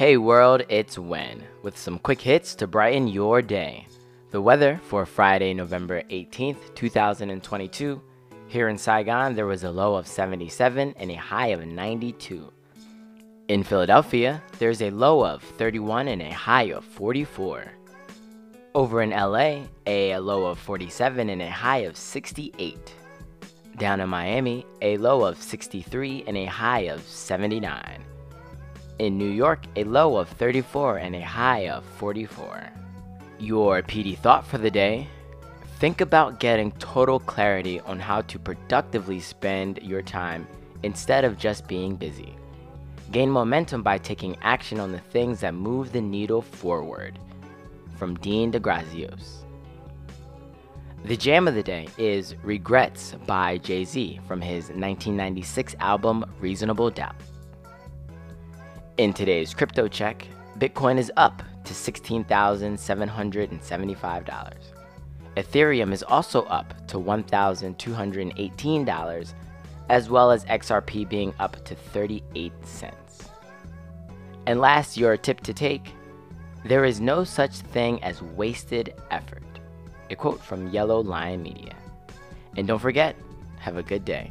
Hey world, it's Wen with some quick hits to brighten your day. The weather for Friday, November 18th, 2022. Here in Saigon, there was a low of 77 and a high of 92. In Philadelphia, there's a low of 31 and a high of 44. Over in LA, a low of 47 and a high of 68. Down in Miami, a low of 63 and a high of 79. In New York, a low of 34 and a high of 44. Your PD thought for the day think about getting total clarity on how to productively spend your time instead of just being busy. Gain momentum by taking action on the things that move the needle forward. From Dean DeGrazios. The jam of the day is Regrets by Jay Z from his 1996 album Reasonable Doubt. In today's crypto check, Bitcoin is up to $16,775. Ethereum is also up to $1,218, as well as XRP being up to 38 cents. And last, your tip to take there is no such thing as wasted effort. A quote from Yellow Lion Media. And don't forget, have a good day.